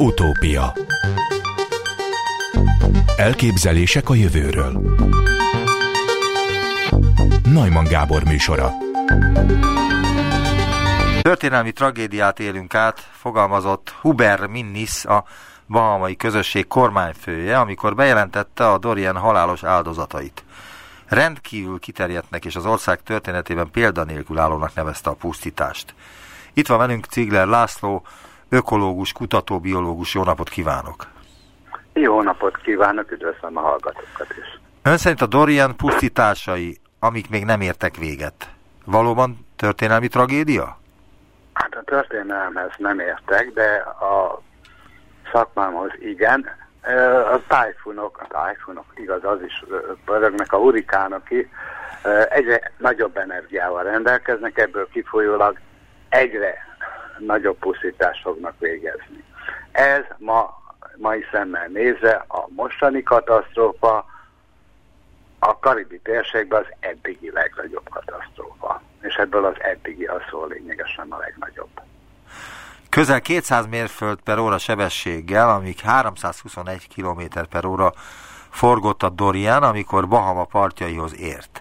Utópia Elképzelések a jövőről Najman Gábor műsora Történelmi tragédiát élünk át, fogalmazott Huber Minnis, a bahamai közösség kormányfője, amikor bejelentette a Dorian halálos áldozatait. Rendkívül kiterjedtnek és az ország történetében példanélkül állónak nevezte a pusztítást. Itt van velünk Cigler László, ökológus, kutatóbiológus. Jó napot kívánok! Jó napot kívánok, üdvözlöm a hallgatókat is. Ön szerint a Dorian pusztításai, amik még nem értek véget, valóban történelmi tragédia? Hát a történelmhez nem értek, de a szakmámhoz igen. A tájfunok, a tájfunok, igaz, az is pörögnek, a hurikánok ki, egyre nagyobb energiával rendelkeznek, ebből kifolyólag egyre nagyobb pusztítást fognak végezni. Ez ma, mai szemmel nézve a mostani katasztrófa a karibi térségben az eddigi legnagyobb katasztrófa. És ebből az eddigi a szó lényegesen a legnagyobb. Közel 200 mérföld per óra sebességgel, amíg 321 km per óra forgott a Dorian, amikor Bahama partjaihoz ért.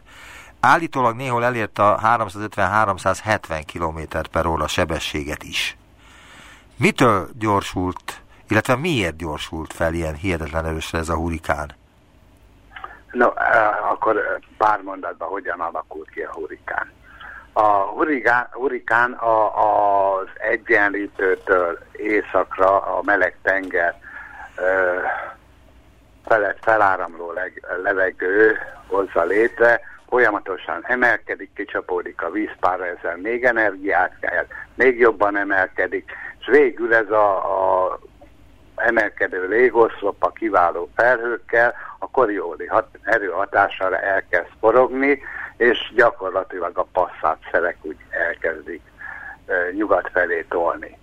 Állítólag néhol elérte a 350-370 km per óra sebességet is. Mitől gyorsult, illetve miért gyorsult fel ilyen hihetetlen erősre ez a hurikán? No, akkor pár mondatban hogyan alakult ki a hurikán. A hurikán, hurikán a, az egyenlítőtől északra a meleg tenger felett feláramló levegő hozza létre, folyamatosan emelkedik, kicsapódik a vízpára, ezzel még energiát kell, még jobban emelkedik, és végül ez a, a emelkedő légoszlop a kiváló felhőkkel a korióli hat, erő hatására elkezd forogni, és gyakorlatilag a passzát szerek úgy elkezdik e, nyugat felé tolni.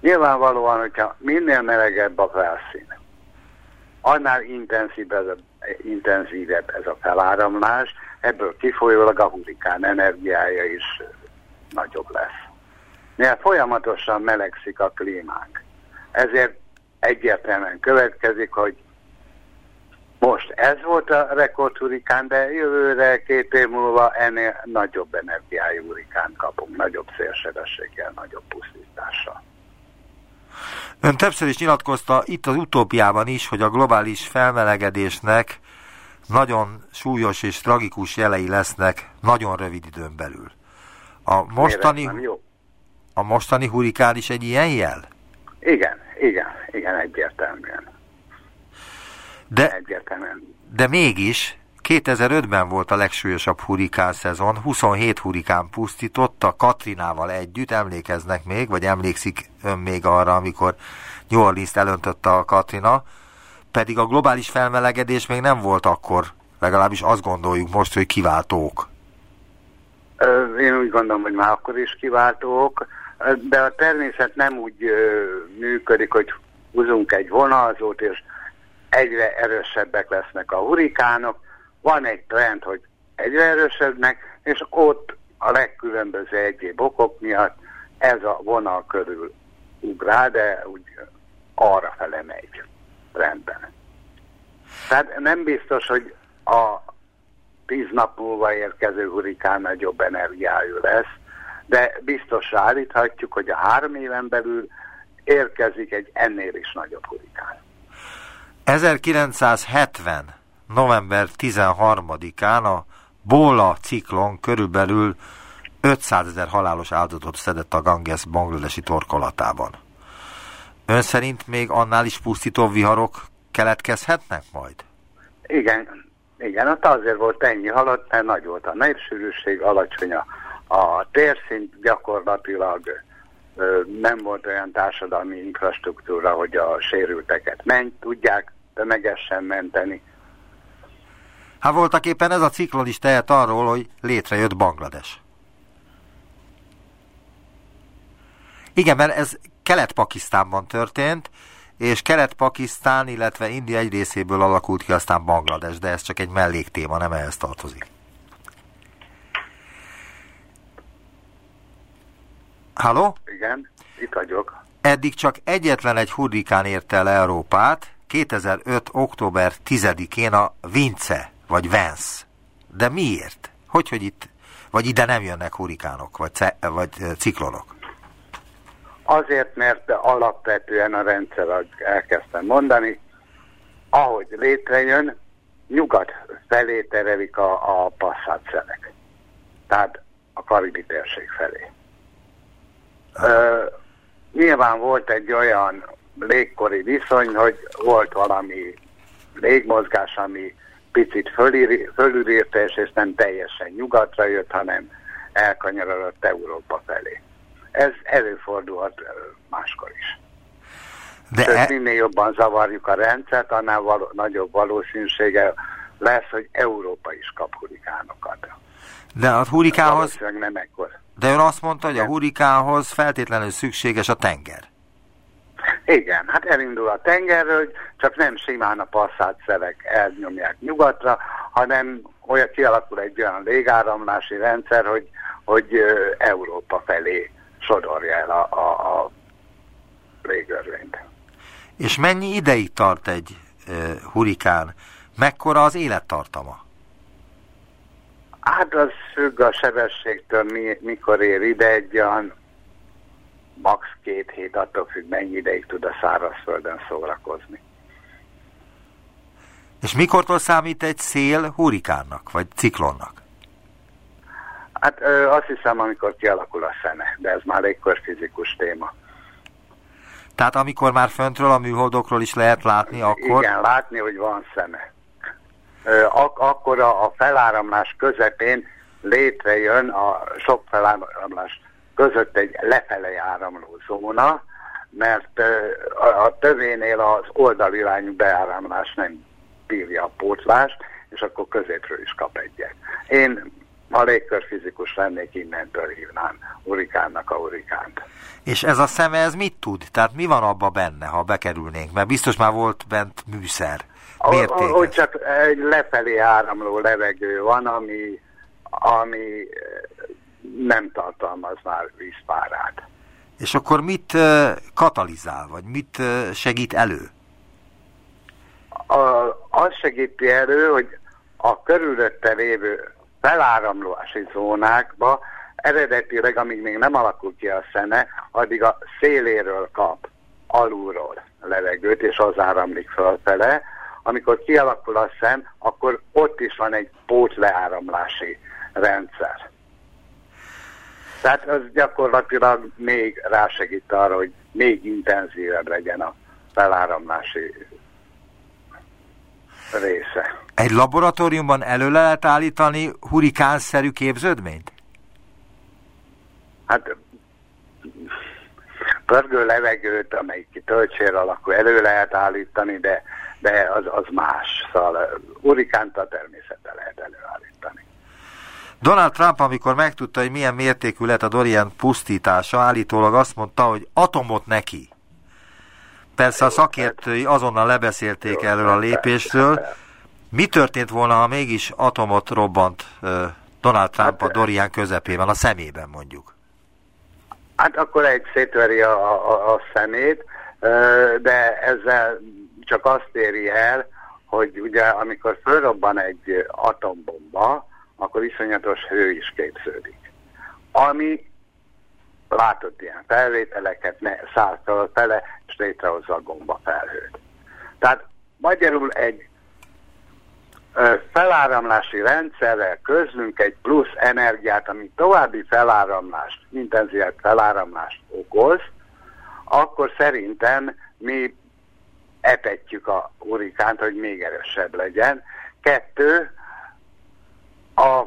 Nyilvánvalóan, hogyha minél melegebb a felszín, annál intenzívebb intenzívebb ez a feláramlás, ebből kifolyólag a hurikán energiája is nagyobb lesz. Mivel folyamatosan melegszik a klímánk, ezért egyértelműen következik, hogy most ez volt a rekordhurikán, de jövőre, két év múlva ennél nagyobb energiájú hurikán kapunk, nagyobb szélsebességgel, nagyobb pusztítással. Ön többször is nyilatkozta itt az utópiában is, hogy a globális felmelegedésnek nagyon súlyos és tragikus jelei lesznek nagyon rövid időn belül. A mostani, a mostani hurikán is egy ilyen jel? Igen, igen, igen, egyértelműen. De, egyértelműen. de mégis 2005-ben volt a legsúlyosabb hurikán szezon, 27 hurikán pusztította Katrinával együtt, emlékeznek még, vagy emlékszik ön még arra, amikor New Orleans-t elöntötte a Katrina, pedig a globális felmelegedés még nem volt akkor, legalábbis azt gondoljuk most, hogy kiváltók. Én úgy gondolom, hogy már akkor is kiváltók, de a természet nem úgy működik, hogy húzunk egy vonalzót, és egyre erősebbek lesznek a hurikánok. Van egy trend, hogy egyre erősebbnek, és ott a legkülönböző egyéb okok miatt ez a vonal körül ugrál, de úgy arra fele megy rendben. Tehát nem biztos, hogy a tíz nap múlva érkező hurikán nagyobb energiájú lesz, de biztos állíthatjuk, hogy a három éven belül érkezik egy ennél is nagyobb hurikán. 1970. november 13-án a Bóla ciklon körülbelül 500 ezer halálos áldozatot szedett a Ganges bangladesi torkolatában. Ön szerint még annál is pusztító viharok keletkezhetnek majd? Igen, igen, ott azért volt ennyi halott, mert nagy volt a népsűrűség, alacsony a, a térszint, gyakorlatilag ö, nem volt olyan társadalmi infrastruktúra, hogy a sérülteket ment, tudják tömegesen menteni. Hát voltak éppen ez a ciklon is tehet arról, hogy létrejött Banglades. Igen, mert ez Kelet-Pakisztánban történt, és Kelet-Pakisztán, illetve India egy részéből alakult ki aztán Banglades, de ez csak egy melléktéma, nem ehhez tartozik. Halló? Igen, itt vagyok. Eddig csak egyetlen egy hurrikán érte el Európát, 2005. október 10-én a Vince, vagy Vance. De miért? Hogy, hogy itt, vagy ide nem jönnek hurrikánok, vagy, vagy ciklonok? Azért, mert alapvetően a rendszer, elkezdtem mondani, ahogy létrejön, nyugat felé terelik a, a passzátszerek. Tehát a karibi térség felé. Ö, nyilván volt egy olyan légkori viszony, hogy volt valami légmozgás, ami picit fölülírta, és nem teljesen nyugatra jött, hanem elkanyarodott Európa felé. Ez előfordulhat máskor is. De Sőt, e... minél jobban zavarjuk a rendszert, annál való, nagyobb valószínűsége lesz, hogy Európa is kap hurikánokat. De a hurikánhoz... nem ekkor. De ön azt mondta, hogy a hurikánhoz feltétlenül szükséges a tenger. Igen, hát elindul a tengerről, csak nem simán a passzát szelek elnyomják nyugatra, hanem olyan kialakul egy olyan légáramlási rendszer, hogy, hogy Európa felé sodorja el a, a, a légörvényt. És mennyi ideig tart egy e, hurikán? Mekkora az élettartama? Hát az függ a sebességtől, mi, mikor ér ide egy olyan max. két hét, attól függ, mennyi ideig tud a szárazföldön szórakozni. És mikortól számít egy szél hurikánnak, vagy ciklonnak? Hát ö, azt hiszem, amikor kialakul a szene, de ez már légkor fizikus téma. Tehát amikor már föntről a műholdokról is lehet látni, akkor... Igen, látni, hogy van szene. Ö, ak akkor a, a feláramlás közepén létrejön a sok feláramlás között egy lefele áramló zóna, mert a, a tövénél az oldalirányú beáramlás nem bírja a pótlást, és akkor középről is kap egyet. Én a légkörfizikus lennék, innentől hívnám urikánnak a urikánt. És ez a szeme, ez mit tud? Tehát mi van abba benne, ha bekerülnénk? Mert biztos már volt bent műszer. Mértékes. Hogy csak egy lefelé áramló levegő van, ami, ami nem tartalmaz már vízpárát. És akkor mit katalizál, vagy mit segít elő? A, az segíti elő, hogy a körülötte lévő feláramlási zónákba eredetileg, amíg még nem alakul ki a szene, addig a széléről kap alulról levegőt, és az áramlik fölfele. Amikor kialakul a szem, akkor ott is van egy pótleáramlási rendszer. Tehát az gyakorlatilag még rásegít arra, hogy még intenzívebb legyen a feláramlási része. Egy laboratóriumban elő lehet állítani hurikánszerű képződményt? Hát pörgő levegőt, amelyik töltsér alakú elő lehet állítani, de, de az, az más. Szóval hurikánt a természete lehet előállítani. Donald Trump, amikor megtudta, hogy milyen mértékű lett a Dorian pusztítása, állítólag azt mondta, hogy atomot neki. Persze a szakértői azonnal lebeszélték erről a lépésről. Mi történt volna, ha mégis atomot robbant Donald Trump a Dorian közepében, a szemében mondjuk? Hát akkor egy szétveri a, a, a szemét, de ezzel csak azt éri el, hogy ugye amikor fölrobban egy atombomba, akkor iszonyatos hő is képződik. Ami látott ilyen felvételeket, ne, száll fele, és létrehozza a gomba felhőt. Tehát magyarul egy feláramlási rendszerrel közlünk egy plusz energiát, ami további feláramlást, intenzívebb feláramlást okoz, akkor szerintem mi etetjük a hurikánt, hogy még erősebb legyen. Kettő, a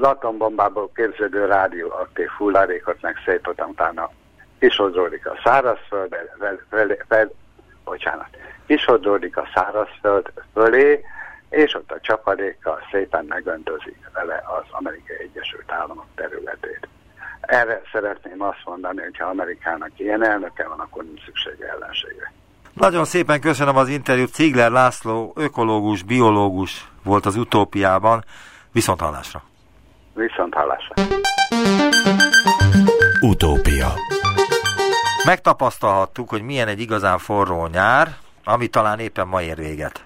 atombombából képződő rádióaktív hulladékot meg szétotam utána kisodródik a szárazföld, fel, fel, fel, bocsánat, kisodródik a szárazföld fölé, és ott a csapadékkal szépen megöntözik vele az Amerikai Egyesült Államok területét. Erre szeretném azt mondani, hogy ha Amerikának ilyen elnöke van, akkor nincs szüksége ellenségre. Nagyon szépen köszönöm az interjút. Cigler László, ökológus, biológus volt az utópiában. Viszont hallásra! Viszont hallásra! Utópia Megtapasztalhattuk, hogy milyen egy igazán forró nyár, ami talán éppen ma ér véget.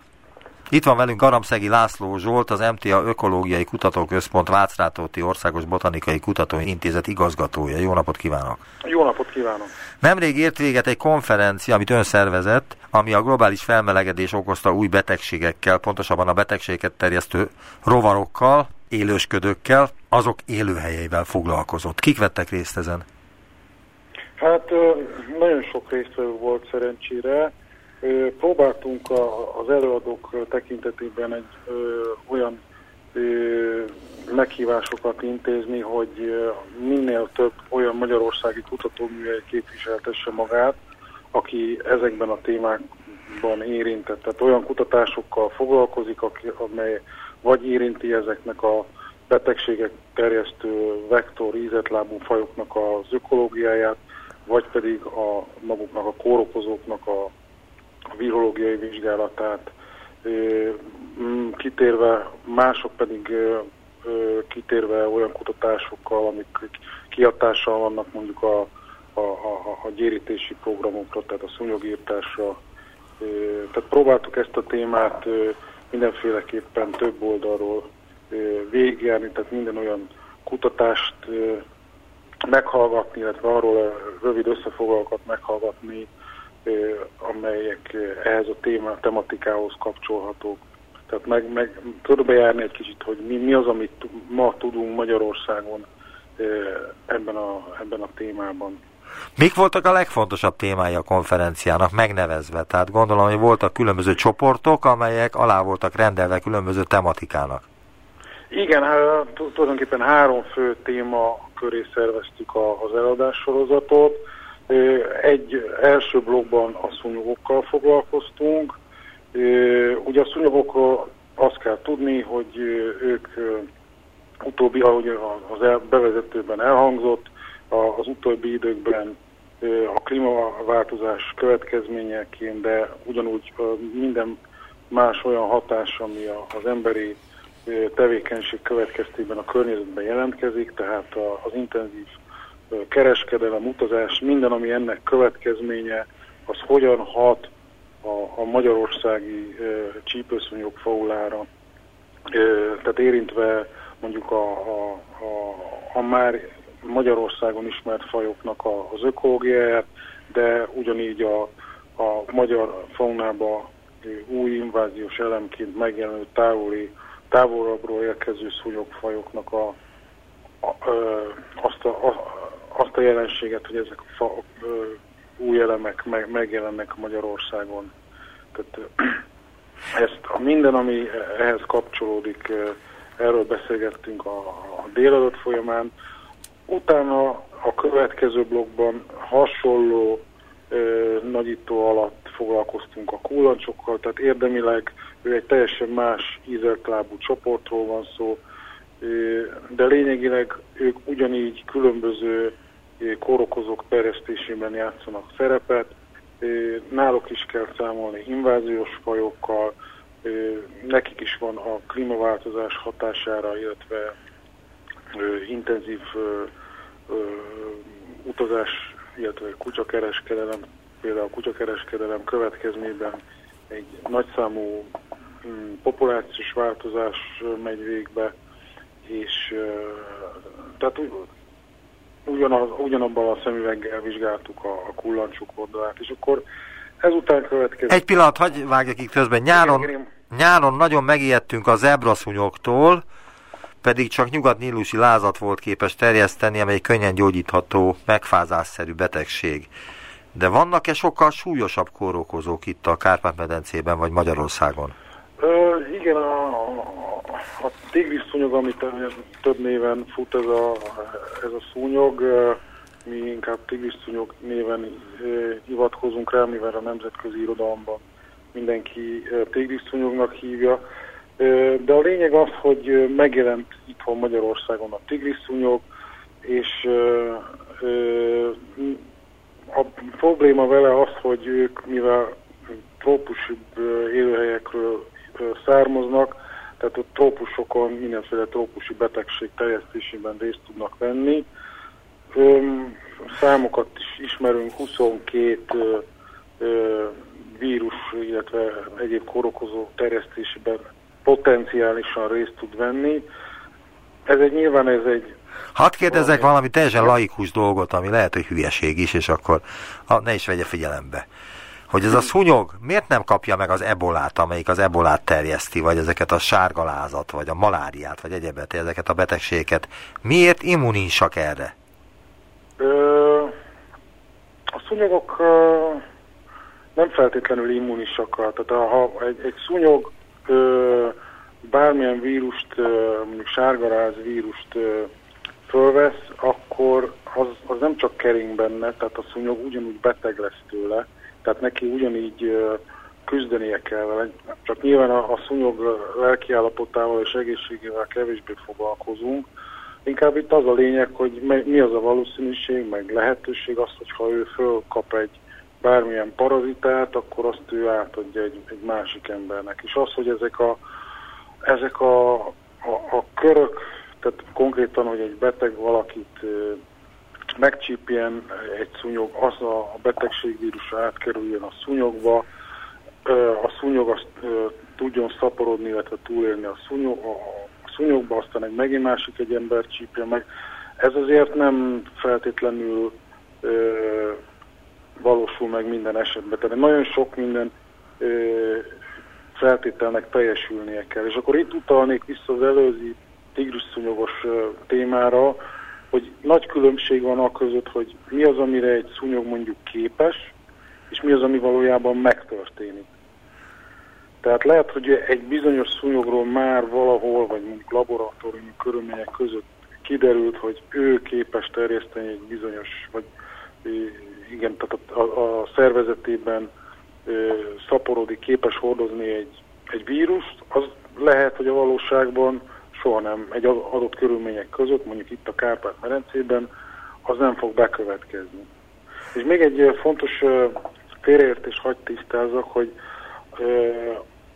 Itt van velünk Garamszegi László Zsolt, az MTA Ökológiai Kutatóközpont Vácrátóti Országos Botanikai Kutatóintézet igazgatója. Jó napot kívánok! Jó napot kívánok! Nemrég ért véget egy konferencia, amit ön szervezett, ami a globális felmelegedés okozta új betegségekkel, pontosabban a betegséget terjesztő rovarokkal, élősködőkkel, azok élőhelyeivel foglalkozott. Kik vettek részt ezen? Hát nagyon sok résztvevő volt szerencsére. Próbáltunk az előadók tekintetében egy olyan meghívásokat intézni, hogy minél több olyan magyarországi kutatóműhely képviseltesse magát, aki ezekben a témákban érintett. Tehát olyan kutatásokkal foglalkozik, amely vagy érinti ezeknek a betegségek terjesztő vektor ízetlábú fajoknak az ökológiáját, vagy pedig a maguknak a kórokozóknak a, a virológiai vizsgálatát, kitérve, mások pedig kitérve olyan kutatásokkal, amik kiatással vannak mondjuk a, a, a, a gyérítési programokra, tehát a szúnyogírtásra. Tehát próbáltuk ezt a témát mindenféleképpen több oldalról végigjárni, tehát minden olyan kutatást meghallgatni, illetve arról rövid összefoglalókat meghallgatni, amelyek ehhez a téma, tematikához kapcsolhatók. Tehát meg, meg körbejárni egy kicsit, hogy mi, mi az, amit ma tudunk Magyarországon ebben a, ebben a témában. Mik voltak a legfontosabb témái a konferenciának megnevezve? Tehát gondolom, hogy voltak különböző csoportok, amelyek alá voltak rendelve különböző tematikának. Igen, hát, tulajdonképpen három fő téma köré szerveztük az eladássorozatot. Egy első blogban a szúnyogokkal foglalkoztunk. Ugye a szúnyogokról azt kell tudni, hogy ők utóbbi, ahogy az bevezetőben elhangzott, az utóbbi időkben a klímaváltozás következményeként, de ugyanúgy minden más olyan hatás, ami az emberi tevékenység következtében a környezetben jelentkezik, tehát az intenzív kereskedelem, utazás, minden, ami ennek következménye, az hogyan hat a, magyarországi csípőszúnyog faulára, tehát érintve mondjuk a, a, a, a már Magyarországon ismert fajoknak a, az ökológiáját, de ugyanígy a, a magyar faunába új inváziós elemként megjelenő távoli távolabbról érkező szúnyogfajoknak a, a, ö, azt, a, a, azt a jelenséget, hogy ezek a fa, ö, új elemek meg, megjelennek Magyarországon. Tehát ezt a minden, ami ehhez kapcsolódik, erről beszélgettünk a, a délelőtt folyamán. Utána a következő blogban hasonló ö, nagyító alatt foglalkoztunk a kullancsokkal, tehát érdemileg ő egy teljesen más ízeltlábú csoportról van szó, de lényegileg ők ugyanígy különböző kórokozók terjesztésében játszanak szerepet, náluk is kell számolni inváziós fajokkal, nekik is van a klímaváltozás hatására, illetve intenzív utazás, illetve kutyakereskedelem, például a kutyakereskedelem következményben egy nagyszámú mm, populációs változás megy végbe, és tehát ugyanaz, ugyanabban a szemüveggel vizsgáltuk a, a kullancsuk oldalát, és akkor ezután következik... Egy pillanat, hagyj vágjak itt közben. Nyáron, nyáron nagyon megijedtünk a zebraszunyoktól, pedig csak nyugat-nílusi lázat volt képes terjeszteni, amely könnyen gyógyítható, megfázásszerű betegség. De vannak-e sokkal súlyosabb kórokozók itt a Kárpát-medencében vagy Magyarországon? Ö, igen, a, a tigris szúnyog, amit több néven fut ez a, ez a szúnyog, mi inkább tigris szúnyog néven hivatkozunk rá, mivel a nemzetközi irodalomban mindenki tigris szúnyognak hívja. De a lényeg az, hogy megjelent itthon Magyarországon a tigris szúnyog, és a probléma vele az, hogy ők, mivel trópusi élőhelyekről származnak, tehát a trópusokon mindenféle trópusi betegség terjesztésében részt tudnak venni. számokat is ismerünk, 22 ö, ö, vírus, illetve egyéb korokozó terjesztésében potenciálisan részt tud venni. Ez egy nyilván ez egy Hadd kérdezzek valami teljesen laikus dolgot, ami lehet, hogy hülyeség is, és akkor ha, ne is vegye figyelembe. Hogy ez a szúnyog miért nem kapja meg az ebolát, amelyik az ebolát terjeszti, vagy ezeket a sárgalázat, vagy a maláriát, vagy egyebet, ezeket a betegségeket. Miért immuninsak erre? Ö, a szúnyogok ö, nem feltétlenül immunisak. Tehát ha egy, egy szúnyog bármilyen vírust, mondjuk sárgaráz vírust fölvesz, akkor az, az nem csak kering benne, tehát a szúnyog ugyanúgy beteg lesz tőle, tehát neki ugyanígy küzdenie kell vele. Csak nyilván a, a szúnyog lelkiállapotával és egészségével kevésbé foglalkozunk, Inkább itt az a lényeg, hogy mi az a valószínűség, meg lehetőség az, hogy ha ő fölkap egy bármilyen parazitát, akkor azt ő átadja egy, egy másik embernek. És az, hogy ezek a, ezek a, a, a körök, tehát konkrétan, hogy egy beteg valakit megcsípjen egy szúnyog, az a, a betegségvírusa átkerüljön a szúnyogba, a szúnyog azt tudjon szaporodni, illetve túlélni a, szúnyog, a, szúnyogba, aztán egy megint másik egy ember csípja meg. Ez azért nem feltétlenül valósul meg minden esetben. Tehát nagyon sok minden ö, feltételnek teljesülnie kell. És akkor itt utalnék vissza az előző tigrisszúnyogos témára, hogy nagy különbség van a között, hogy mi az, amire egy szúnyog mondjuk képes, és mi az, ami valójában megtörténik. Tehát lehet, hogy egy bizonyos szúnyogról már valahol, vagy mondjuk laboratóriumi körülmények között kiderült, hogy ő képes terjeszteni egy bizonyos, vagy igen, tehát a, a, a szervezetében ö, szaporodik, képes hordozni egy, egy vírust, az lehet, hogy a valóságban soha nem, egy adott körülmények között, mondjuk itt a Kárpát-merencében, az nem fog bekövetkezni. És még egy fontos félreértés hagy tisztázzak, hogy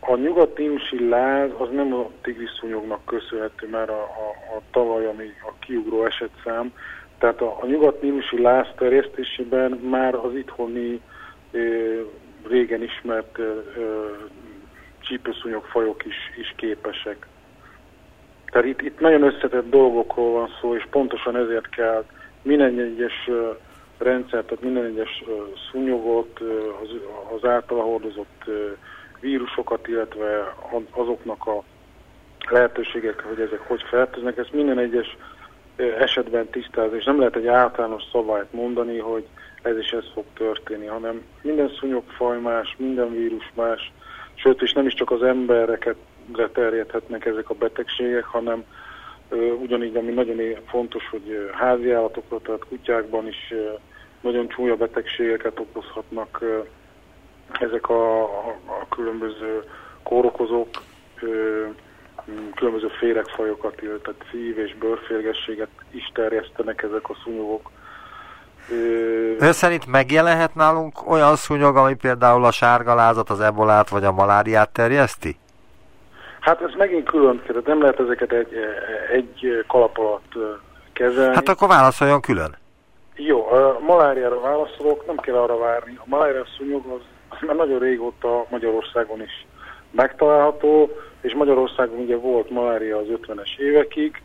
a nyugat-tínusi láz az nem a tigriszúnyognak köszönhető már a, a, a tavaly, ami a kiugró esetszám. Tehát a, a nyugat-tínusi láz terjesztésében már az itthoni e, régen ismert e, csípőszúnyog fajok is, is képesek. Tehát itt, itt nagyon összetett dolgokról van szó, és pontosan ezért kell minden egyes rendszer, tehát minden egyes szúnyogot, az, az általa hordozott vírusokat, illetve azoknak a lehetőségek, hogy ezek hogy fertőznek, ezt minden egyes esetben tisztázni, és nem lehet egy általános szabályt mondani, hogy ez is ez fog történni, hanem minden szúnyogfaj más, minden vírus más, sőt, és nem is csak az embereket terjedhetnek ezek a betegségek, hanem ugyanígy, ami nagyon fontos, hogy házi állatokra, tehát kutyákban is nagyon csúnya betegségeket okozhatnak ezek a, a, a különböző kórokozók ö, különböző féregfajokat, illetve szív- és bőrférgességet is terjesztenek ezek a szúnyogok. Ön szerint megjelenhet nálunk olyan szúnyog, ami például a sárgalázat, az ebolát vagy a maláriát terjeszti? Hát ez megint külön, tehát nem lehet ezeket egy, egy kalap alatt kezelni. Hát akkor válaszoljon külön. Jó, a maláriára válaszolok, nem kell arra várni. A malária szúnyog az az már nagyon régóta Magyarországon is megtalálható, és Magyarországon ugye volt malária az 50-es évekig.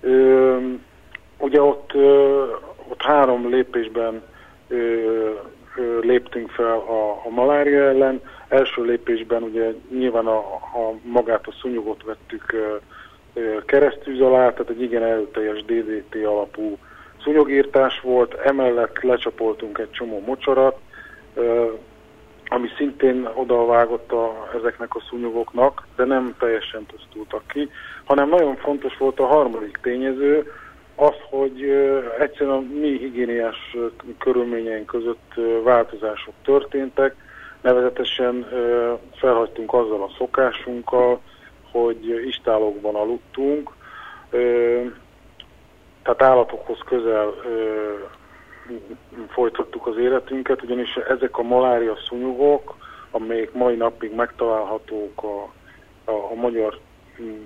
Ö, ugye ott, ö, ott három lépésben ö, ö, léptünk fel a, a malária ellen. Első lépésben ugye nyilván a, a magát a szúnyogot vettük ö, ö, keresztűz alá, tehát egy igen erőteljes DDT alapú szúnyogírtás volt, emellett lecsapoltunk egy csomó mocsarat, ami szintén odavágott a, ezeknek a szúnyogoknak, de nem teljesen pusztultak ki, hanem nagyon fontos volt a harmadik tényező, az, hogy egyszerűen a mi higiéniás körülményeink között változások történtek, nevezetesen felhagytunk azzal a szokásunkkal, hogy istálokban aludtunk, tehát állatokhoz közel folytattuk az életünket, ugyanis ezek a malária szúnyogok, amelyek mai napig megtalálhatók a, a, a magyar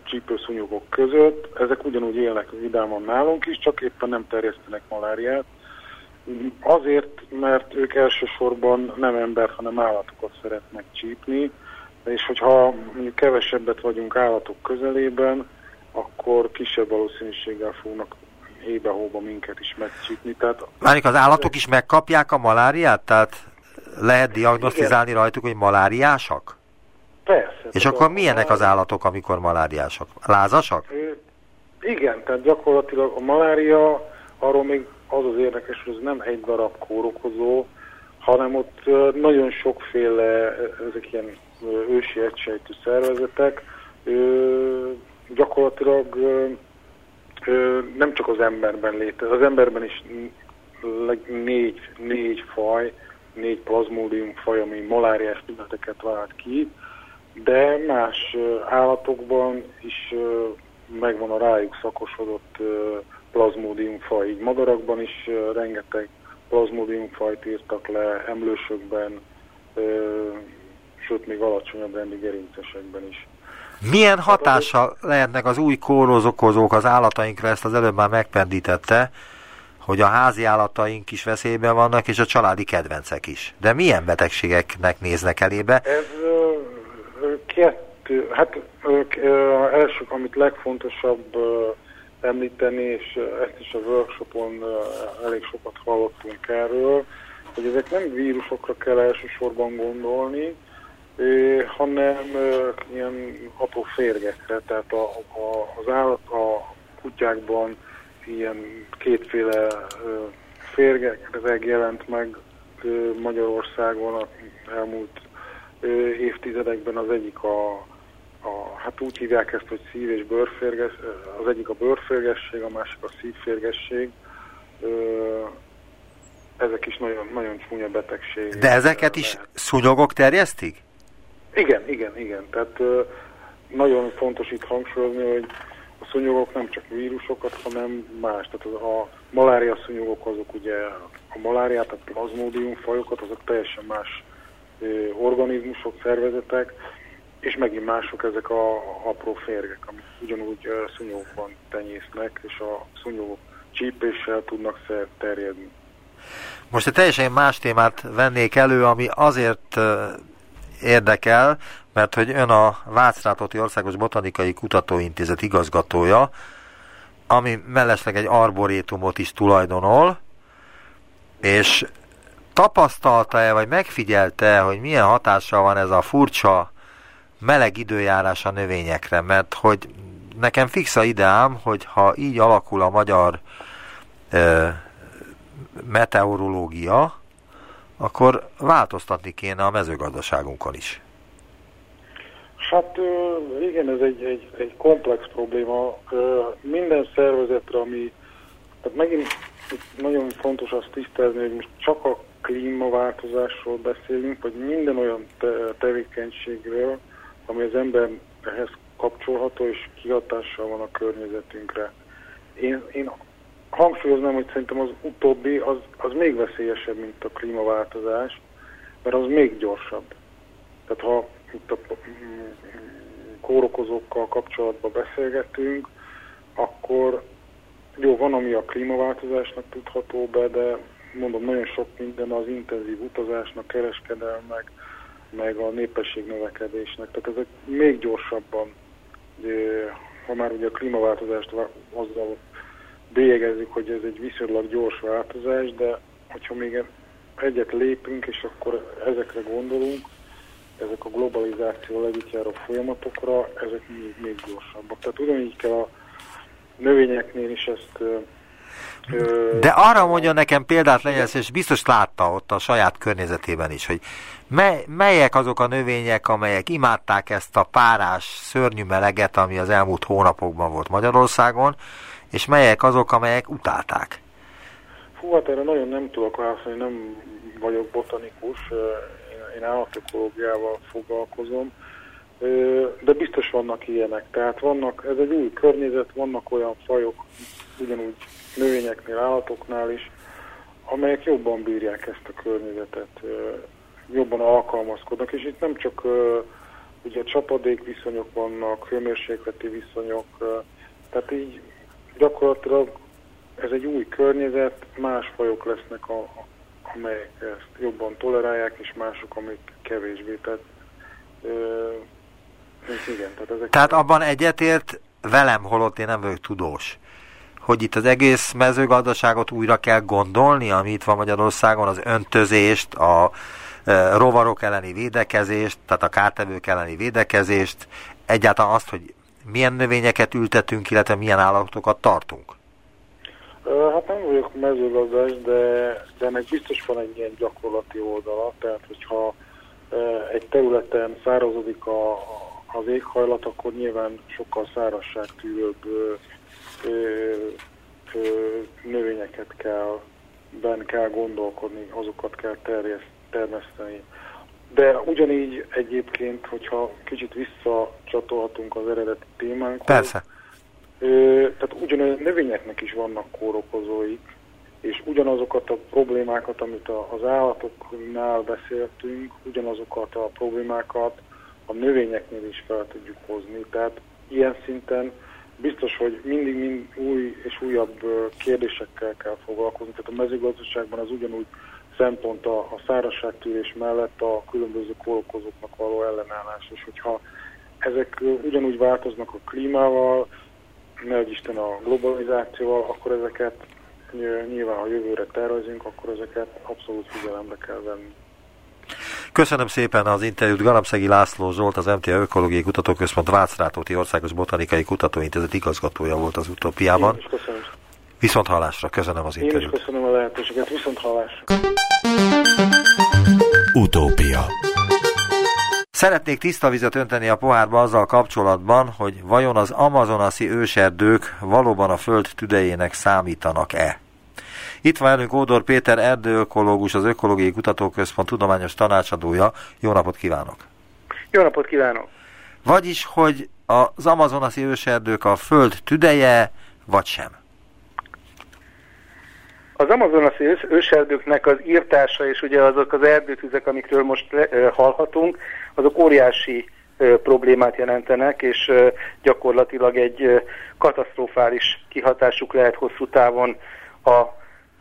csípőszúnyogok között. Ezek ugyanúgy élnek vidáman nálunk is, csak éppen nem terjesztenek maláriát. Azért, mert ők elsősorban nem ember, hanem állatokat szeretnek csípni, és hogyha kevesebbet vagyunk állatok közelében, akkor kisebb valószínűséggel fognak hébe-hóba minket is megcsípni. Tehát, Várjuk, az állatok is megkapják a maláriát? Tehát lehet diagnosztizálni Igen. rajtuk, hogy maláriásak? Persze. És akkor milyenek az állatok, amikor maláriásak? Lázasak? Igen, tehát gyakorlatilag a malária, arról még az az érdekes, hogy ez nem egy darab kórokozó, hanem ott nagyon sokféle, ezek ilyen ősi egysejtű szervezetek, gyakorlatilag nem csak az emberben létezik, az emberben is négy, négy faj, négy plazmódium faj, ami maláriás tüneteket vált ki, de más állatokban is megvan a rájuk szakosodott plazmódium faj. Így madarakban is rengeteg plazmódium fajt írtak le, emlősökben, sőt még alacsonyabb rendi gerincesekben is. Milyen hatással lehetnek az új kórozokozók az állatainkra, ezt az előbb már megpendítette, hogy a házi állataink is veszélyben vannak, és a családi kedvencek is. De milyen betegségeknek néznek elébe? Ez kettő, hát elsők, amit legfontosabb említeni, és ezt is a workshopon elég sokat hallottunk erről, hogy ezek nem vírusokra kell elsősorban gondolni, hanem ilyen apró férgekre, tehát a, a, az állat, a kutyákban ilyen kétféle férgek jelent meg Magyarországon a elmúlt évtizedekben az egyik a, a, hát úgy hívják ezt, hogy szív- és bőrférges, az egyik a bőrférgesség, a másik a szívférgesség. Ezek is nagyon, nagyon csúnya betegség. De ezeket is lehet. szúnyogok terjesztik? Igen, igen, igen. Tehát nagyon fontos itt hangsúlyozni, hogy a szúnyogok nem csak vírusokat, hanem más. Tehát a malária szúnyogok azok ugye a maláriát, a plazmódium fajokat, azok teljesen más organizmusok, szervezetek, és megint mások ezek a apró férgek, amik ugyanúgy szúnyogokban tenyésznek, és a szúnyogok csípéssel tudnak terjedni. Most egy teljesen más témát vennék elő, ami azért érdekel, mert hogy ön a Vácrátoti Országos Botanikai Kutatóintézet igazgatója, ami mellesleg egy arborétumot is tulajdonol, és tapasztalta-e, vagy megfigyelte, hogy milyen hatással van ez a furcsa meleg időjárás a növényekre, mert hogy nekem fix a ideám, hogy ha így alakul a magyar ö, meteorológia, akkor változtatni kéne a mezőgazdaságunkon is. Hát igen, ez egy, egy, egy komplex probléma. Minden szervezetre, ami, tehát megint nagyon fontos azt tisztelni, hogy most csak a klímaváltozásról beszélünk, vagy minden olyan te tevékenységről, ami az emberhez kapcsolható és kihatással van a környezetünkre. Én, én hangsúlyoznám, hogy szerintem az utóbbi az, az még veszélyesebb, mint a klímaváltozás, mert az még gyorsabb. Tehát ha itt a kórokozókkal kapcsolatban beszélgetünk, akkor jó, van, ami a klímaváltozásnak tudható be, de mondom, nagyon sok minden az intenzív utazásnak, kereskedelmek, meg a népesség növekedésnek. Tehát ezek még gyorsabban, ha már ugye a klímaváltozást azzal bélyegezzük, hogy ez egy viszonylag gyors változás, de hogyha még egyet lépünk, és akkor ezekre gondolunk, ezek a globalizáció együtt járó folyamatokra, ezek még, még gyorsabbak. Tehát ugyanígy kell a növényeknél is ezt de arra mondja nekem példát legyen, és biztos látta ott a saját környezetében is, hogy mely, melyek azok a növények, amelyek imádták ezt a párás, szörnyű meleget, ami az elmúlt hónapokban volt Magyarországon, és melyek azok, amelyek utálták? Hú, hát erre nagyon nem tudok válaszolni, nem vagyok botanikus, én állatokológiával foglalkozom, de biztos vannak ilyenek. Tehát vannak, ez egy új környezet, vannak olyan fajok, ugyanúgy növényeknél, állatoknál is, amelyek jobban bírják ezt a környezetet, jobban alkalmazkodnak, és itt nem csak ugye csapadék viszonyok vannak, hőmérsékleti viszonyok, tehát így gyakorlatilag ez egy új környezet, más fajok lesznek, a, amelyek ezt jobban tolerálják, és mások, amik kevésbé. Tehát, ö, igen, tehát, ezek tehát abban egyetért velem, holott én nem vagyok tudós, hogy itt az egész mezőgazdaságot újra kell gondolni, ami itt van Magyarországon, az öntözést, a rovarok elleni védekezést, tehát a kártevők elleni védekezést, egyáltalán azt, hogy milyen növényeket ültetünk, illetve milyen állatokat tartunk. Hát nem vagyok mezőgazdás, de, de ennek biztos van egy ilyen gyakorlati oldala, tehát hogyha egy területen szárazodik a, az éghajlat, akkor nyilván sokkal szárazságtűrőbb növényeket kell, ben kell gondolkodni, azokat kell terjeszt, termeszteni. De ugyanígy egyébként, hogyha kicsit visszacsatolhatunk az eredeti témánkhoz. Persze. Ö, tehát ugyanolyan növényeknek is vannak kórokozóik, és ugyanazokat a problémákat, amit az állatoknál beszéltünk, ugyanazokat a problémákat a növényeknél is fel tudjuk hozni. Tehát ilyen szinten biztos, hogy mindig mind új és újabb kérdésekkel kell foglalkozni. Tehát a mezőgazdaságban az ugyanúgy szempont a, a szárazságtűrés mellett a különböző kórokozóknak való ellenállás. És hogyha ezek ugyanúgy változnak a klímával, ne Isten a globalizációval, akkor ezeket nyilván, ha jövőre tervezünk, akkor ezeket abszolút figyelembe kell venni. Köszönöm szépen az interjút. Galamszegi László Zsolt, az MTA Ökológiai Kutatóközpont Vácrátóti Országos Botanikai Kutatóintézet igazgatója volt az utópiában. köszönöm. Viszont hallásra, köszönöm az interjút. Én is köszönöm a lehetőséget, viszont hallásra. Utópia Szeretnék tiszta vizet önteni a pohárba azzal kapcsolatban, hogy vajon az amazonaszi őserdők valóban a föld tüdejének számítanak-e? Itt van velünk Ódor Péter erdőökológus, az Ökológiai Kutatóközpont tudományos tanácsadója. Jó napot kívánok! Jó napot kívánok! Vagyis, hogy az amazonaszi őserdők a föld tüdeje, vagy sem? Az amazonaszi őserdőknek az írtása és ugye azok az erdőtüzek, amikről most hallhatunk, azok óriási problémát jelentenek, és gyakorlatilag egy katasztrofális kihatásuk lehet hosszú távon a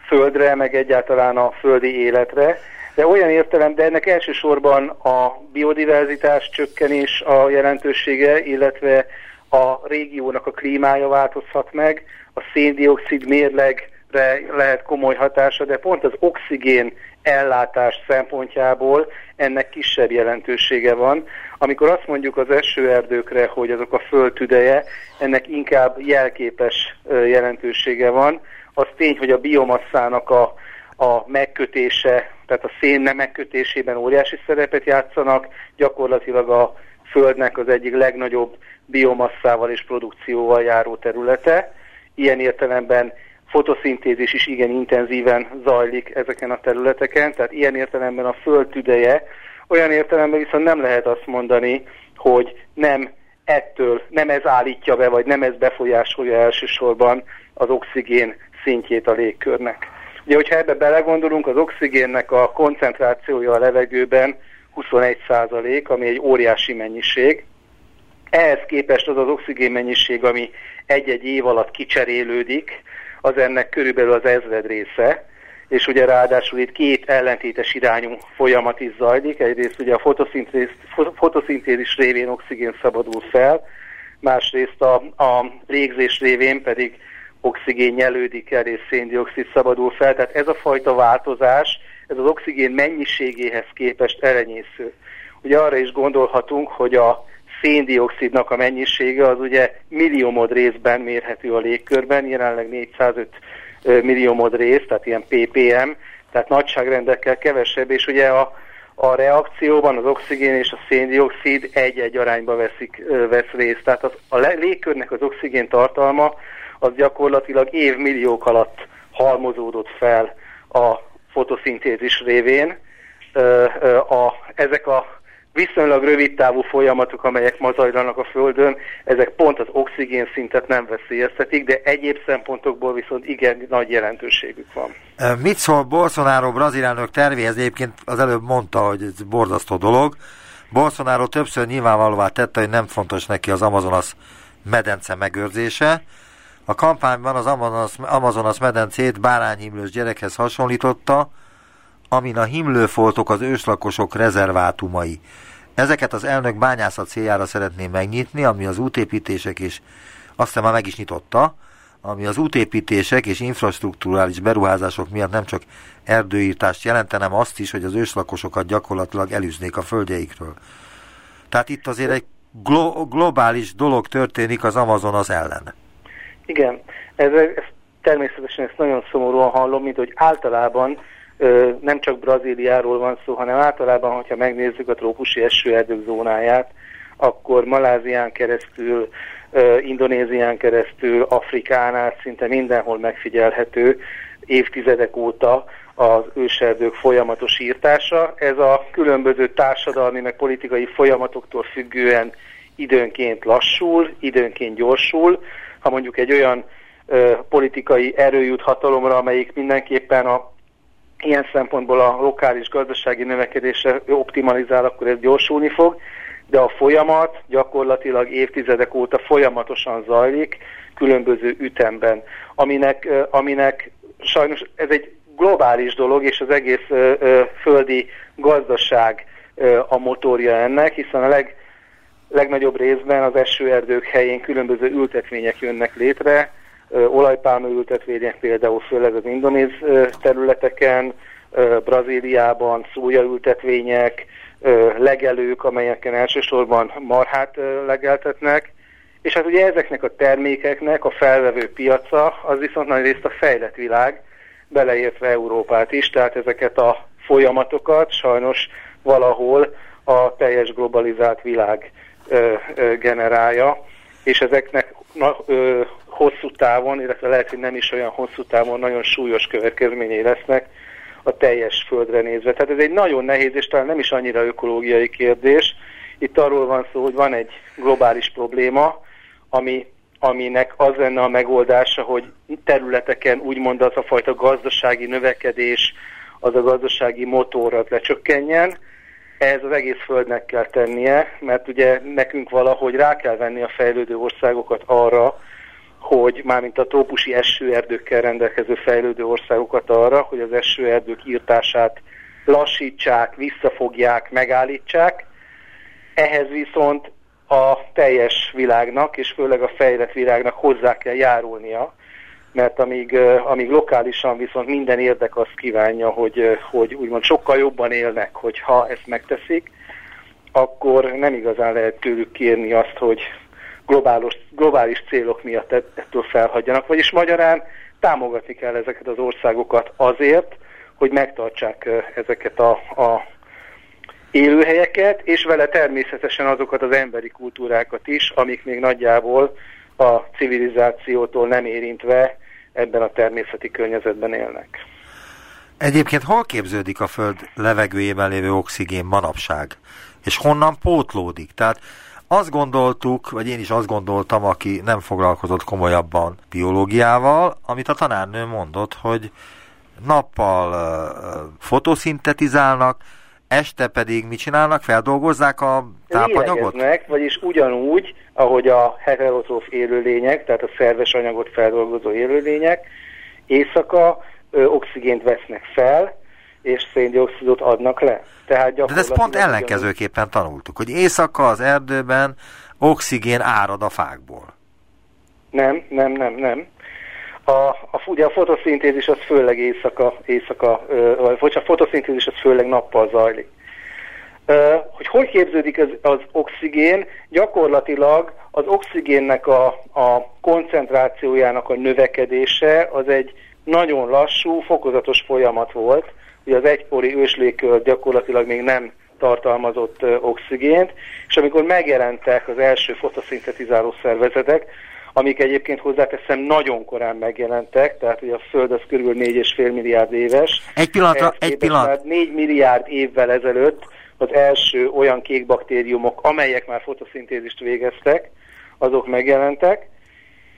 földre, meg egyáltalán a földi életre. De olyan értelem, de ennek elsősorban a biodiverzitás csökkenés a jelentősége, illetve a régiónak a klímája változhat meg, a széndiokszid mérlegre lehet komoly hatása, de pont az oxigén ellátás szempontjából ennek kisebb jelentősége van. Amikor azt mondjuk az esőerdőkre, hogy azok a föld tüdeje, ennek inkább jelképes jelentősége van. Az tény, hogy a biomasszának a, a megkötése, tehát a szén nem megkötésében óriási szerepet játszanak, gyakorlatilag a Földnek az egyik legnagyobb biomasszával és produkcióval járó területe. Ilyen értelemben fotoszintézis is igen intenzíven zajlik ezeken a területeken, tehát ilyen értelemben a föld tüdeje, olyan értelemben viszont nem lehet azt mondani, hogy nem ettől, nem ez állítja be, vagy nem ez befolyásolja elsősorban az oxigén szintjét a légkörnek. Ugye, hogyha ebbe belegondolunk, az oxigénnek a koncentrációja a levegőben 21 százalék, ami egy óriási mennyiség. Ehhez képest az az oxigén mennyiség, ami egy-egy év alatt kicserélődik, az ennek körülbelül az ezred része, és ugye ráadásul itt két ellentétes irányú folyamat is zajlik. Egyrészt ugye a fotoszintéz, fotoszintézis révén oxigén szabadul fel, másrészt a, a légzés révén pedig oxigén nyelődik el és széndiokszid szabadul fel. Tehát ez a fajta változás, ez az oxigén mennyiségéhez képest elenyésző. Ugye arra is gondolhatunk, hogy a széndiokszidnak a mennyisége az ugye milliómod részben mérhető a légkörben, jelenleg 405 milliómod rész, tehát ilyen ppm, tehát nagyságrendekkel kevesebb, és ugye a, a reakcióban az oxigén és a széndiokszid egy-egy arányba veszik, vesz részt. Tehát az, a légkörnek az oxigén tartalma az gyakorlatilag évmilliók alatt halmozódott fel a fotoszintézis révén. A, ezek a viszonylag rövid távú folyamatok, amelyek ma zajlanak a Földön, ezek pont az oxigén szintet nem veszélyeztetik, de egyéb szempontokból viszont igen nagy jelentőségük van. Mit szól Bolsonaro brazil elnök tervéhez? Egyébként az előbb mondta, hogy ez borzasztó dolog. Bolsonaro többször nyilvánvalóvá tette, hogy nem fontos neki az Amazonas medence megőrzése. A kampányban az Amazonas, Amazonas medencét bárányhimlős gyerekhez hasonlította, amin a himlőfoltok az őslakosok rezervátumai. Ezeket az elnök bányászat céljára szeretné megnyitni, ami az útépítések és aztán már meg is nyitotta, ami az útépítések és infrastruktúrális beruházások miatt nem csak erdőírtást jelentene, hanem azt is, hogy az őslakosokat gyakorlatilag elűznék a földjeikről. Tehát itt azért egy glo- globális dolog történik az Amazonas ellen. Igen, ez, ez természetesen ezt nagyon szomorúan hallom, mint hogy általában nem csak Brazíliáról van szó, hanem általában, hogyha megnézzük a trópusi esőerdők zónáját, akkor Malázián keresztül, Indonézián keresztül, Afrikán át szinte mindenhol megfigyelhető évtizedek óta az őserdők folyamatos írtása. Ez a különböző társadalmi meg politikai folyamatoktól függően időnként lassul, időnként gyorsul. Ha mondjuk egy olyan politikai erő jut hatalomra, amelyik mindenképpen a ilyen szempontból a lokális gazdasági növekedésre optimalizál, akkor ez gyorsulni fog de a folyamat gyakorlatilag évtizedek óta folyamatosan zajlik, különböző ütemben, aminek, aminek sajnos ez egy globális dolog, és az egész földi gazdaság a motorja ennek, hiszen a leg, legnagyobb részben az esőerdők helyén különböző ültetvények jönnek létre, olajpálma ültetvények például főleg az indonéz területeken, Brazíliában szója ültetvények, legelők, amelyeken elsősorban marhát legeltetnek, és hát ugye ezeknek a termékeknek a felvevő piaca az viszont nagy részt a fejlett világ, beleértve Európát is, tehát ezeket a folyamatokat sajnos valahol a teljes globalizált világ generálja, és ezeknek na, ö, hosszú távon, illetve lehet, hogy nem is olyan hosszú távon nagyon súlyos következményei lesznek, a teljes földre nézve. Tehát ez egy nagyon nehéz, és talán nem is annyira ökológiai kérdés. Itt arról van szó, hogy van egy globális probléma, ami, aminek az lenne a megoldása, hogy területeken úgymond az a fajta gazdasági növekedés, az a gazdasági motor az lecsökkenjen, ehhez az egész földnek kell tennie, mert ugye nekünk valahogy rá kell venni a fejlődő országokat arra, hogy mármint a trópusi esőerdőkkel rendelkező fejlődő országokat arra, hogy az esőerdők írtását lassítsák, visszafogják, megállítsák. Ehhez viszont a teljes világnak, és főleg a fejlett világnak hozzá kell járulnia, mert amíg, amíg lokálisan viszont minden érdek azt kívánja, hogy, hogy úgymond sokkal jobban élnek, hogyha ezt megteszik, akkor nem igazán lehet tőlük kérni azt, hogy globális, globális célok miatt ettől felhagyjanak. Vagyis magyarán támogatni kell ezeket az országokat azért, hogy megtartsák ezeket a, a élőhelyeket, és vele természetesen azokat az emberi kultúrákat is, amik még nagyjából a civilizációtól nem érintve ebben a természeti környezetben élnek. Egyébként hol képződik a Föld levegőjében lévő oxigén manapság? És honnan pótlódik? Tehát azt gondoltuk, vagy én is azt gondoltam, aki nem foglalkozott komolyabban biológiával, amit a tanárnő mondott, hogy nappal fotoszintetizálnak, este pedig mit csinálnak? Feldolgozzák a tápanyagot? Lélegeznek, vagyis ugyanúgy, ahogy a heterotróf élőlények, tehát a szerves anyagot feldolgozó élőlények, éjszaka ö, oxigént vesznek fel, és széndiokszidot adnak le. Tehát De ezt pont ellenkezőképpen tanultuk, hogy éjszaka az erdőben oxigén árad a fákból. Nem, nem, nem, nem. A, a, ugye a fotoszintézis az főleg éjszaka, éjszaka vagy a fotoszintézis az főleg nappal zajlik. Uh, hogy hogy képződik az, az oxigén? Gyakorlatilag az oxigénnek a, a koncentrációjának a növekedése az egy nagyon lassú, fokozatos folyamat volt, ugye az egykori őslégkör gyakorlatilag még nem tartalmazott oxigént, és amikor megjelentek az első fotoszintetizáló szervezetek, amik egyébként hozzáteszem nagyon korán megjelentek, tehát ugye a Föld az kb. 4,5 milliárd éves. Egy pillanatra, egy pillanat. 4 milliárd évvel ezelőtt az első olyan kék baktériumok, amelyek már fotoszintézist végeztek, azok megjelentek,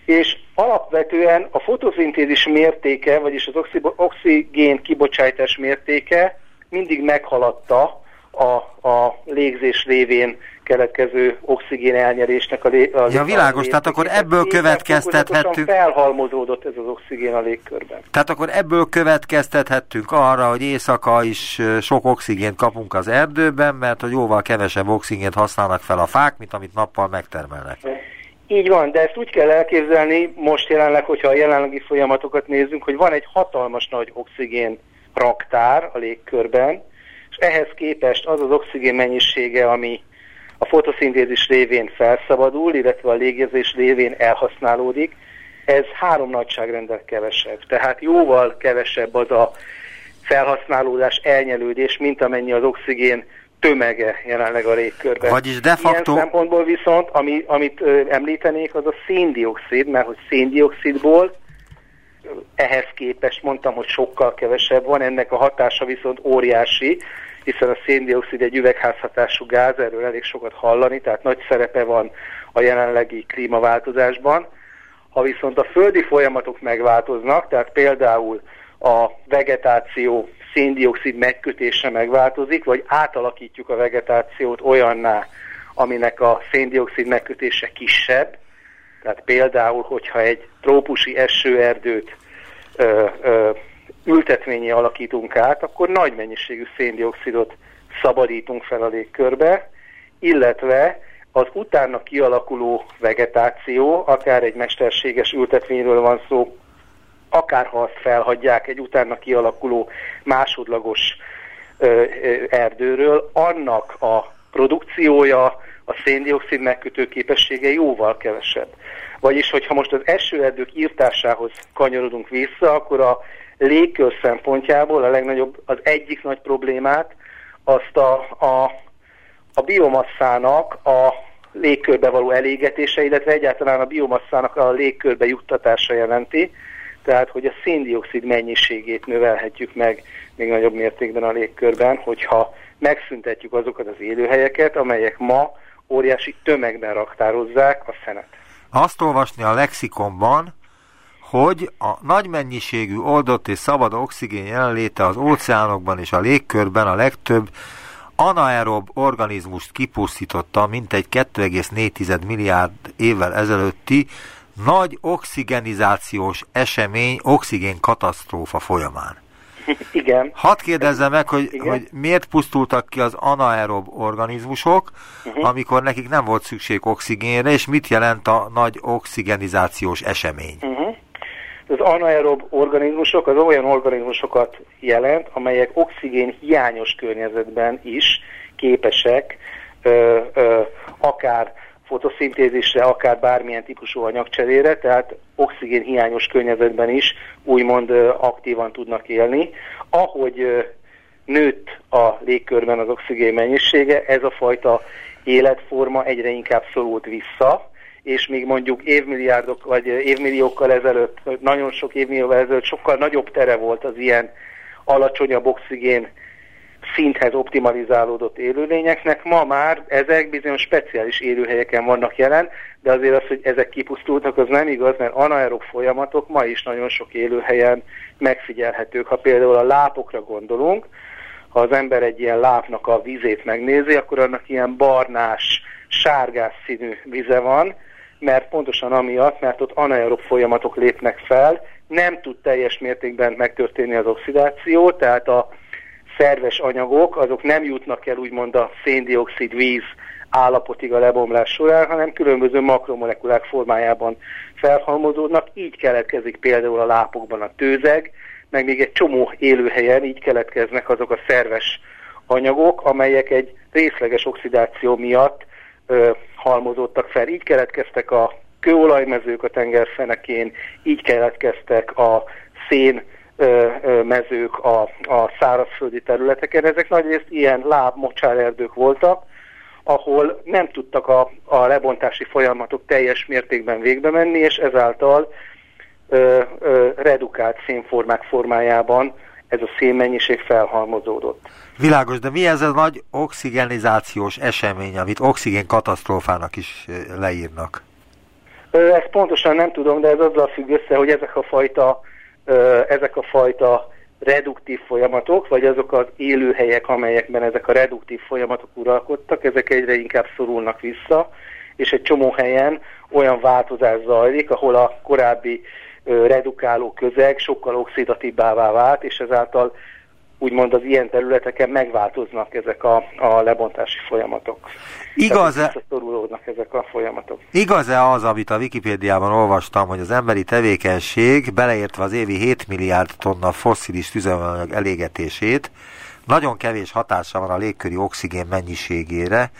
és alapvetően a fotoszintézis mértéke, vagyis az oxigén kibocsátás mértéke mindig meghaladta a, a légzés révén keletkező oxigén elnyerésnek a, lé, a Ja, világos, tehát akkor ebből következtethettünk... felhalmozódott ez az oxigén a légkörben. Tehát akkor ebből következtethettünk arra, hogy éjszaka is sok oxigént kapunk az erdőben, mert hogy jóval kevesebb oxigént használnak fel a fák, mint amit nappal megtermelnek. Így van, de ezt úgy kell elképzelni, most jelenleg, hogyha a jelenlegi folyamatokat nézzünk, hogy van egy hatalmas nagy oxigén raktár a légkörben, és ehhez képest az az oxigén mennyisége, ami a fotoszintézis révén felszabadul, illetve a légjezés révén elhasználódik, ez három nagyságrendel kevesebb. Tehát jóval kevesebb az a felhasználódás, elnyelődés, mint amennyi az oxigén tömege jelenleg a légkörben. Vagyis de facto... Ilyen szempontból viszont, ami, amit ö, említenék, az a széndiokszid, mert hogy széndiokszidból ehhez képest mondtam, hogy sokkal kevesebb van, ennek a hatása viszont óriási, hiszen a széndiokszid egy üvegházhatású gáz, erről elég sokat hallani, tehát nagy szerepe van a jelenlegi klímaváltozásban. Ha viszont a földi folyamatok megváltoznak, tehát például a vegetáció széndiokszid megkötése megváltozik, vagy átalakítjuk a vegetációt olyanná, aminek a széndiokszid megkötése kisebb, tehát például, hogyha egy trópusi esőerdőt ö, ö, ültetvényi alakítunk át, akkor nagy mennyiségű széndiokszidot szabadítunk fel a légkörbe, illetve az utána kialakuló vegetáció, akár egy mesterséges ültetvényről van szó, akár ha azt felhagyják egy utána kialakuló másodlagos ö, ö, erdőről, annak a produkciója, a széndiokszid megkötő képessége jóval kevesebb. Vagyis, hogyha most az esőerdők írtásához kanyarodunk vissza, akkor a légkör szempontjából a legnagyobb, az egyik nagy problémát azt a, a, a biomasszának a légkörbe való elégetése, illetve egyáltalán a biomasszának a légkörbe juttatása jelenti, tehát hogy a széndiokszid mennyiségét növelhetjük meg még nagyobb mértékben a légkörben, hogyha megszüntetjük azokat az élőhelyeket, amelyek ma óriási tömegben raktározzák a szenet. Azt olvasni a lexikonban, hogy a nagy mennyiségű oldott és szabad oxigén jelenléte az óceánokban és a légkörben a legtöbb anaerob organizmust kipusztította mintegy 2,4 milliárd évvel ezelőtti nagy oxigenizációs esemény, oxigén katasztrófa folyamán. Igen. Hadd kérdezzem meg, hogy, hogy miért pusztultak ki az anaerob organizmusok, uh-huh. amikor nekik nem volt szükség oxigénre, és mit jelent a nagy oxigenizációs esemény? Uh-huh. Az anaerob organizmusok az olyan organizmusokat jelent, amelyek oxigén hiányos környezetben is képesek ö, ö, akár fotoszintézisre, akár bármilyen típusú anyagcserére, tehát oxigén hiányos környezetben is úgymond aktívan tudnak élni. Ahogy nőtt a légkörben az oxigén mennyisége, ez a fajta életforma egyre inkább szorult vissza, és még mondjuk évmilliárdok vagy évmilliókkal ezelőtt, nagyon sok évmillióval ezelőtt sokkal nagyobb tere volt az ilyen alacsonyabb oxigén szinthez optimalizálódott élőlényeknek. Ma már ezek bizonyos speciális élőhelyeken vannak jelen, de azért az, hogy ezek kipusztultak, az nem igaz, mert anaerob folyamatok ma is nagyon sok élőhelyen megfigyelhetők. Ha például a lápokra gondolunk, ha az ember egy ilyen lápnak a vizét megnézi, akkor annak ilyen barnás, sárgás színű vize van, mert pontosan amiatt, mert ott anaerob folyamatok lépnek fel, nem tud teljes mértékben megtörténni az oxidáció, tehát a szerves anyagok, azok nem jutnak el úgymond a széndiokszid víz állapotig a lebomlás során, hanem különböző makromolekulák formájában felhalmozódnak. Így keletkezik például a lápokban a tőzeg, meg még egy csomó élőhelyen így keletkeznek azok a szerves anyagok, amelyek egy részleges oxidáció miatt ö, halmozódtak fel. Így keletkeztek a kőolajmezők a tengerfenekén, így keletkeztek a szén mezők a, a szárazföldi területeken. Ezek nagyrészt ilyen láb, mocsárerdők voltak, ahol nem tudtak a, a lebontási folyamatok teljes mértékben végbe menni, és ezáltal ö, ö, redukált szénformák formájában ez a szénmennyiség felhalmozódott. Világos, de mi ez a nagy oxigenizációs esemény, amit oxigén katasztrófának is leírnak? Ezt pontosan nem tudom, de ez azzal függ össze, hogy ezek a fajta ezek a fajta reduktív folyamatok, vagy azok az élőhelyek, amelyekben ezek a reduktív folyamatok uralkodtak, ezek egyre inkább szorulnak vissza, és egy csomó helyen olyan változás zajlik, ahol a korábbi redukáló közeg sokkal oxidatíbbává vált, és ezáltal úgymond az ilyen területeken megváltoznak ezek a, a lebontási folyamatok. Igaz-e, ezek a folyamatok. Igaz-e az, amit a Wikipédiában olvastam, hogy az emberi tevékenység, beleértve az évi 7 milliárd tonna fosszilis tüzelőanyag elégetését, nagyon kevés hatása van a légköri oxigén mennyiségére,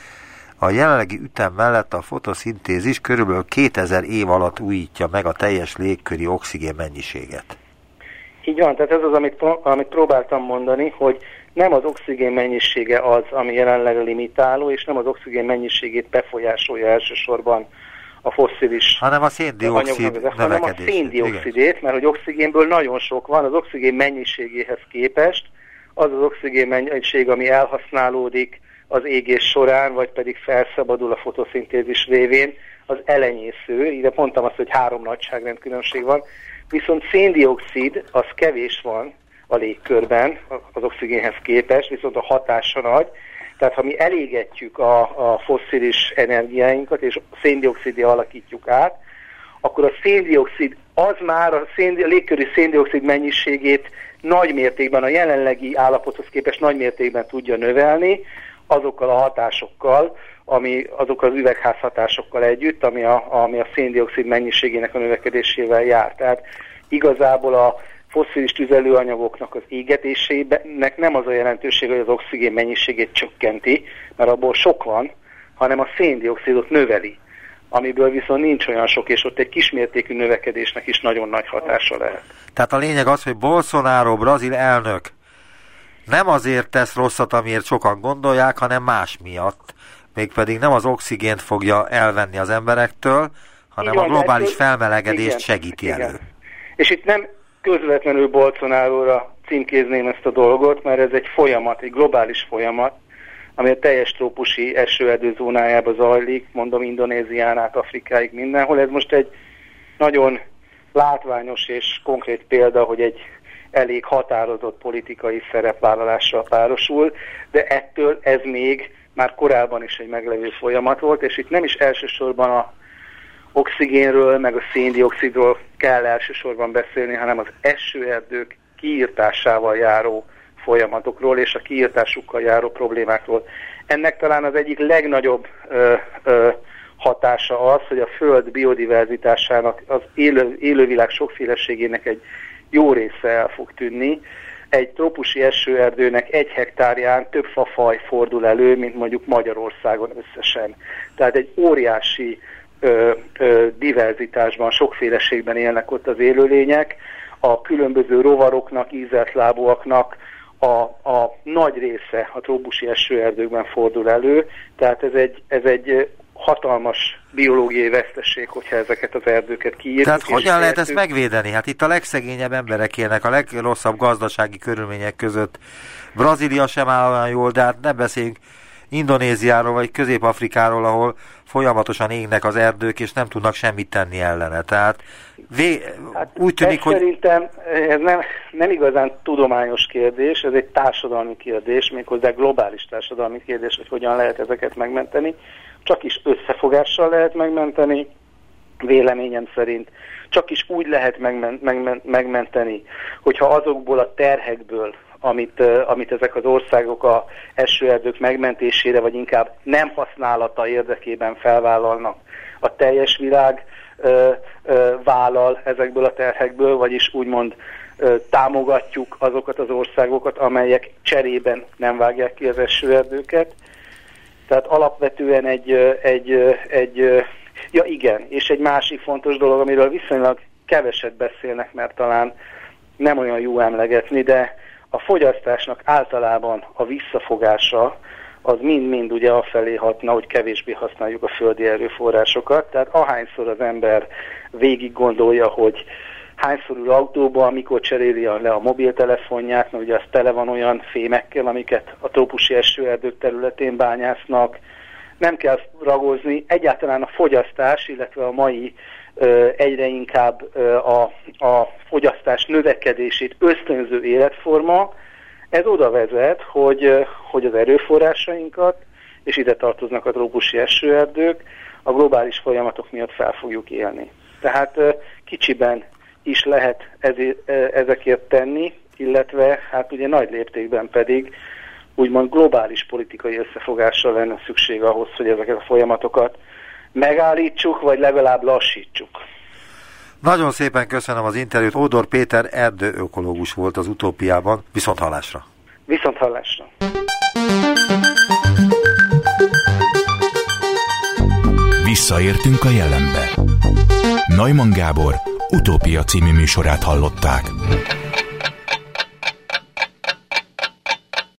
a jelenlegi ütem mellett a fotoszintézis körülbelül 2000 év alatt újítja meg a teljes légköri oxigén mennyiséget. Így van, tehát ez az, amit, amit próbáltam mondani, hogy nem az oxigén mennyisége az, ami jelenleg limitáló, és nem az oxigén mennyiségét befolyásolja elsősorban a fosszilis hanem a széndiokszid hanem a széndiokszidét, mert hogy oxigénből nagyon sok van, az oxigén mennyiségéhez képest az az oxigén mennyiség, ami elhasználódik az égés során, vagy pedig felszabadul a fotoszintézis révén, az elenyésző, ide mondtam azt, hogy három nagyságrend különbség van, viszont széndiokszid az kevés van a légkörben az oxigénhez képest, viszont a hatása nagy, tehát ha mi elégetjük a, a fosszilis energiáinkat, és széndiokszidé alakítjuk át, akkor a széndiokszid az már a, szén, a légköri széndiokszid mennyiségét nagy mértékben, a jelenlegi állapothoz képest nagy mértékben tudja növelni, azokkal a hatásokkal, ami azok az üvegházhatásokkal együtt, ami a, ami a széndiokszid mennyiségének a növekedésével jár. Tehát igazából a fosszilis tüzelőanyagoknak az égetésének nem az a jelentőség, hogy az oxigén mennyiségét csökkenti, mert abból sok van, hanem a széndiokszidot növeli, amiből viszont nincs olyan sok, és ott egy kismértékű növekedésnek is nagyon nagy hatása lehet. Tehát a lényeg az, hogy Bolsonaro, brazil elnök nem azért tesz rosszat, amiért sokan gondolják, hanem más miatt. Mégpedig nem az oxigént fogja elvenni az emberektől, hanem igen, a globális felmelegedést igen, segíti igen. elő. És itt nem közvetlenül Bolsonaro-ra címkézném ezt a dolgot, mert ez egy folyamat, egy globális folyamat, ami a teljes trópusi esőerdő zónájába zajlik, mondom Indonézián át Afrikáig mindenhol. Ez most egy nagyon látványos és konkrét példa, hogy egy elég határozott politikai szerepvállalással párosul, de ettől ez még már korábban is egy meglevő folyamat volt, és itt nem is elsősorban a oxigénről, meg a széndiokszidról kell elsősorban beszélni, hanem az esőerdők kiírtásával járó folyamatokról és a kiírtásukkal járó problémákról. Ennek talán az egyik legnagyobb ö, ö, hatása az, hogy a Föld biodiverzitásának, az élő, élővilág sokféleségének egy jó része el fog tűnni. Egy trópusi esőerdőnek egy hektárján több fafaj fordul elő, mint mondjuk Magyarországon összesen. Tehát egy óriási ö, ö, diverzitásban, sokféleségben élnek ott az élőlények, a különböző rovaroknak, ízeltlábúaknak a, a nagy része a trópusi esőerdőkben fordul elő, tehát ez egy, ez egy hatalmas biológiai veszteség, hogyha ezeket az erdőket kiírjuk. Tehát hogyan lehet ezt megvédeni? Hát itt a legszegényebb emberek élnek a legrosszabb gazdasági körülmények között. Brazília sem áll olyan jól, de hát ne beszéljünk Indonéziáról vagy Közép-Afrikáról, ahol folyamatosan égnek az erdők, és nem tudnak semmit tenni ellene. Tehát vé... hát úgy tűnik, hogy... Szerintem ez nem, nem igazán tudományos kérdés, ez egy társadalmi kérdés, méghozzá globális társadalmi kérdés, hogy hogyan lehet ezeket megmenteni. Csak is összefogással lehet megmenteni, véleményem szerint. Csak is úgy lehet megmen, megmen, megmenteni, hogyha azokból a terhekből, amit, amit ezek az országok a esőerdők megmentésére, vagy inkább nem használata érdekében felvállalnak. A teljes világ ö, ö, vállal ezekből a terhekből, vagyis úgymond támogatjuk azokat az országokat, amelyek cserében nem vágják ki az esőerdőket. Tehát alapvetően egy, egy, egy, ja igen, és egy másik fontos dolog, amiről viszonylag keveset beszélnek, mert talán nem olyan jó emlegetni, de a fogyasztásnak általában a visszafogása az mind-mind ugye afelé hatna, hogy kevésbé használjuk a földi erőforrásokat. Tehát ahányszor az ember végig gondolja, hogy hányszor ül autóba, amikor cseréli le a mobiltelefonját, mert ugye az tele van olyan fémekkel, amiket a trópusi esőerdők területén bányásznak. Nem kell ragozni, egyáltalán a fogyasztás, illetve a mai egyre inkább a, a fogyasztás növekedését ösztönző életforma, ez oda vezet, hogy, hogy az erőforrásainkat, és ide tartoznak a trópusi esőerdők, a globális folyamatok miatt fel fogjuk élni. Tehát kicsiben is lehet ezekért tenni, illetve hát ugye nagy léptékben pedig úgymond globális politikai összefogásra lenne szükség ahhoz, hogy ezeket a folyamatokat megállítsuk, vagy legalább lassítsuk. Nagyon szépen köszönöm az interjút. Ódor Péter erdőökológus volt az utópiában. Viszont hallásra. Viszont hallásra. Visszaértünk a jelenbe. Neumann Gábor utópia című műsorát hallották.